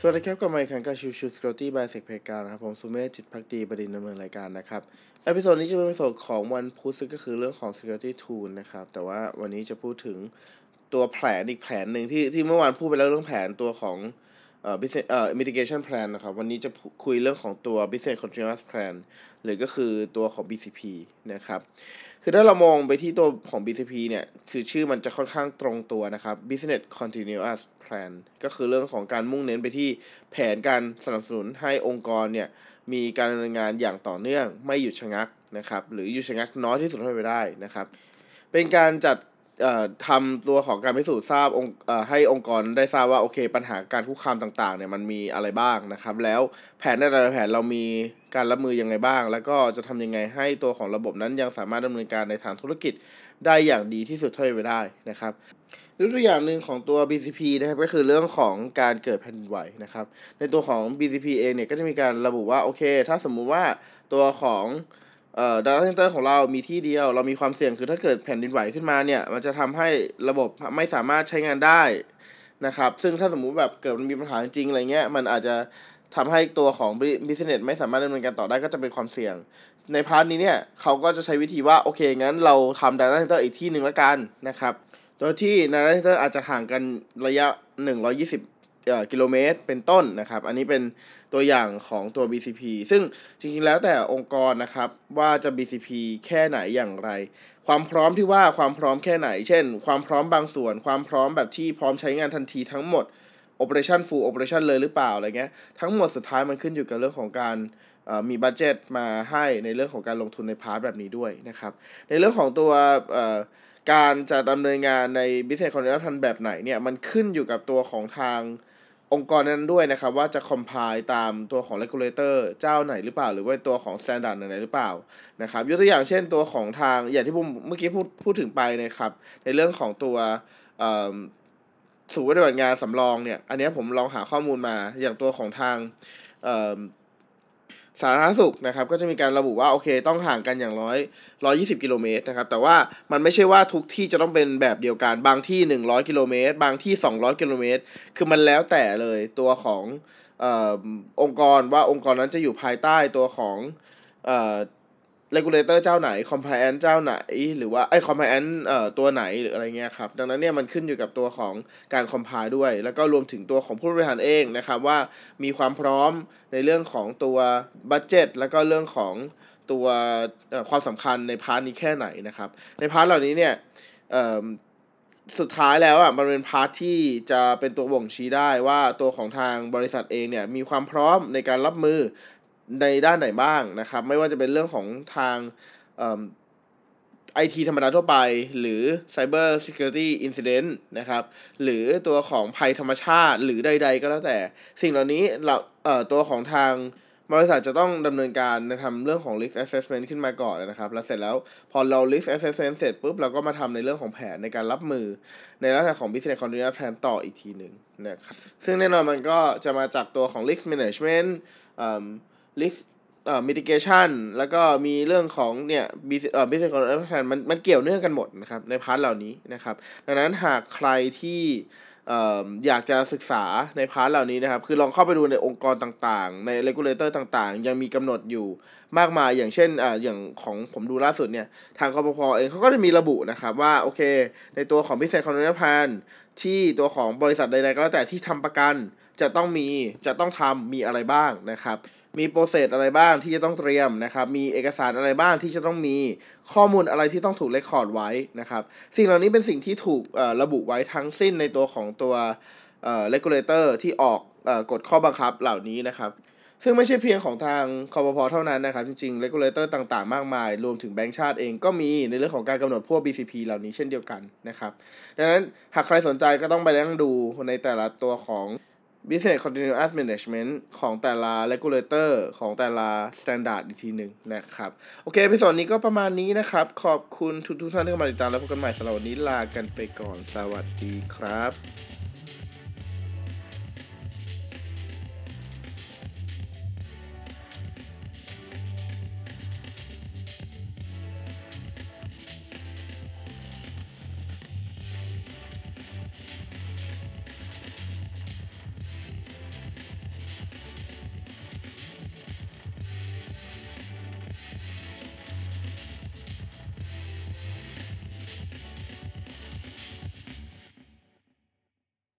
สวัสดีครับกลับมาอีกครั้งกับ Chill Chill Security by SecPlayground นะครับผมสุเมธจิตภักดีบดินทร์ดำเนินรายการนะครับ episode นี้จะเป็น episode ของวันพุธซึ่งก็คือเรื่องของ security tool นะครับ แต่ว่าวันนี้จะพูดถึงตัวแผนอีกแผนหนึ่งที่ที่เมื่อวานพูดไปแล้วเรื่องแผนตัวของ อ่อ business เอ่อ mitigation plan นะครับ วันนี้จะคุยเรื่องของตัว business continuous plan หรือก็คือตัวของ BCP นะครับ คือถ้าเรามองไปที่ตัวของ BCP เนี่ย คือชื่อมันจะค่อนข้างตรงตัวนะครับ Business Continuous Plan ก็คือเรื่องของการมุ่งเน้นไปที่แผนการสนับสนุนให้องค์กรเนี่ย มีการดำเนินงานอย่างต่อเนื่อง ไม่หยุดชะงักนะครับ หรือหยุดชะงักน้อยที่สุดเท่าที่ได้นะครับ เป็นการจัด ทำตัวของการพิสูจน์ทราบองค์ให้องค์กรได้ทราบว่าโอเค ปัญหาการคุกคามต่างๆเนี่ยมันมีอะไรบ้างนะครับ แล้วแผนในแต่ละแผนเรามีการรับมือยังไงบ้าง แล้วก็จะทำยังไงให้ตัวของระบบนั้นยังสามารถดำเนินการในทางธุรกิจได้อย่างดีที่สุดเท่าที่ได้นะครับยกตัวอย่างหนึ่งของตัว BCP นะครับก็คือเรื่องของการเกิดแผ่นดินไหวนะครับ ในตัวของ BCP เองเนี่ยก็จะมีการระบุว่าโอเค ถ้าสมมุติว่าตัวของ เอ่อ data center ของเรามีที่เดียว เรามีความเสี่ยงคือถ้าเกิดแผ่นดินไหวขึ้นมาเนี่ย มันจะทำให้ระบบไม่สามารถใช้งานได้นะครับ ซึ่งถ้าสมมุติแบบเกิดมันมีปัญหาจริงอะไรเงี้ย มันอาจจะทำให้ตัวของ business ไม่สามารถดำเนินการต่อได้ก็จะเป็นความเสี่ยง ในพาร์ทนี้เนี่ยเขาก็จะใช้วิธีว่า โอเค งั้นเราทำ data center อีกที่หนึ่งละกันนะครับ โดยที่ data center อาจจะห่างกันระยะ 120 กิโลเมตรเป็นต้นนะครับ อันนี้เป็นตัวอย่างของตัว BCP ซึ่งจริงๆแล้วแต่องค์กรนะครับว่าจะ BCP แค่ไหนอย่างไร ความพร้อมที่ว่าความพร้อมแค่ไหน เช่น ความพร้อมบางส่วน ความพร้อมแบบที่พร้อมใช้งานทันทีทั้งหมด Operation Full Operation เลยหรือเปล่าอะไรเงี้ยทั้งหมดสุดท้ายมันขึ้นอยู่กับเรื่องของการมี budget มาให้ในเรื่องของการลงทุนใน part แบบนี้ด้วยนะครับ ในเรื่องของตัวการจะดำเนินงานใน business continuous plan แบบไหนเนี่ย มันขึ้นอยู่กับตัวของทาง องค์กรนั้นด้วยนะครับ ว่าจะ comply ตามตัวของ regulator เจ้าไหนหรือเปล่า หรือว่าตัวของ standard ไหนหรือเปล่านะครับยกตัวอย่างเช่นตัวของทางอย่างที่ผมเมื่อกี้พูดพูดถึงไปนะครับ ในเรื่องของตัวสูตรปฏิบัติงานสำรองเนี่ย อันนี้ผมลองหาข้อมูลมาอย่างตัวของทาง สาธารณสุขนะครับก็จะมีการระบุว่าโอเคต้องห่างกันอย่างร้อยร้อยกิโลเมตรนะครับแต่ว่ามันไม่ใช่ว่าทุกที่จะต้องเป็นแบบเดียวกันบางที่100กิโลเมตรบางที่200กิโลเมตรคือมันแล้วแต่เลยตัวของอองค์กรว่าองค์กรนั้นจะอยู่ภายใต้ตัวของ เ regulator เจ้าไหน compliance เจ้าไหน หรือว่าไอ้ compliance เอ่อตัวไหนหรืออะไรเงี้ยครับ ดังนั้นเนี่ยมันขึ้นอยู่กับตัวของการ compile ด้วย แล้วก็รวมถึงตัวของผู้บริหารเองนะครับว่ามีความพร้อมในเรื่องของตัว budget แล้วก็เรื่องของตัวความสำคัญใน part นี้แค่ไหนนะครับ ใน part เหล่านี้เนี่ยสุดท้ายแล้วอะมันเป็น part ที่จะเป็นตัวบ่งชี้ได้ว่าตัวของทางบริษัทเองเนี่ยมีความพร้อมในการรับมือ ในด้านไหนบ้างนะครับ ไม่ว่าจะเป็นเรื่องของทางไอทีธรรมดาทั่วไป หรือ Cyber Security Incident นะครับ หรือตัวของภัยธรรมชาติ หรือใด ๆ ก็แล้วแต่ สิ่งเหล่านี้เราเอ่อตัวของทางบริษัทจะต้องดำเนินการในทำเรื่องของ risk assessment ขึ้นมาก่อนนะครับ แล้วเสร็จแล้วพอเรา risk assessment เสร็จปุ๊บ เราก็มาทำในเรื่องของแผนในการรับมือ ในลักษณะของ business continuous plan ต่ออีกทีหนึ่งนะครับ ซึ่งแน่นอนมันก็จะมาจากตัวของ risk management อ่า risk เอ่อ mitigation แล้วก็มีเรื่องของเนี่ย business เอ่อ business continuity มันมันเกี่ยวเนื่องกันหมดนะครับใน part เหล่านี้นะครับ ดังนั้นหากใครที่เอ่ออยากจะศึกษาใน part เหล่านี้นะครับ คือลองเข้าไปดูในองค์กรต่างๆ ใน regulator ต่างๆ ยังมีกำหนดอยู่มากมายอย่างเช่นอ่าอย่างของผมดูล่าสุดเนี่ย ทาง คปภ. เองเขาก็จะมีระบุนะครับว่า โอเค ในตัวของ business continuity plan ที่ตัวของบริษัทใดๆก็แล้วแต่ที่ทำประกัน จะต้องมีจะต้องทำมีอะไรบ้างนะครับ มี process อะไรบ้างที่จะต้องเตรียมนะครับ มีเอกสารอะไรบ้างที่จะต้องมีข้อมูลอะไรที่ต้องถูก record ไว้นะครับ สิ่งเหล่านี้เป็นสิ่งที่ถูกระบุไว้ทั้งสิ้นในตัวของตัวเอ่อ regulator ที่ออกกฎข้อบังคับเหล่านี้นะครับ ซึ่งไม่ใช่เพียงของทางคอปพอเท่านั้นนะครับ จริงๆ regulator ต่างๆ มากมาย รวมถึงแบงก์ชาติเองก็มีในเรื่องของการกำหนดพวก BCP เหล่านี้เช่นเดียวกันนะครับ ดังนั้นหากใครสนใจก็ต้องไปนั่งดูในแต่ละตัวของ business continuous management ของแต่ละ regulator ของแต่ละ standard อีกทีหนึ่งนะครับ โอเคพิสอนี้ก็ประมาณนี้นะครับ ขอบคุณทุกทุกท่านที่เข้ามาติดตามแล้วพบกันใหม่สำหรับวันนี้ลากันไปก่อนสวัสดีครับ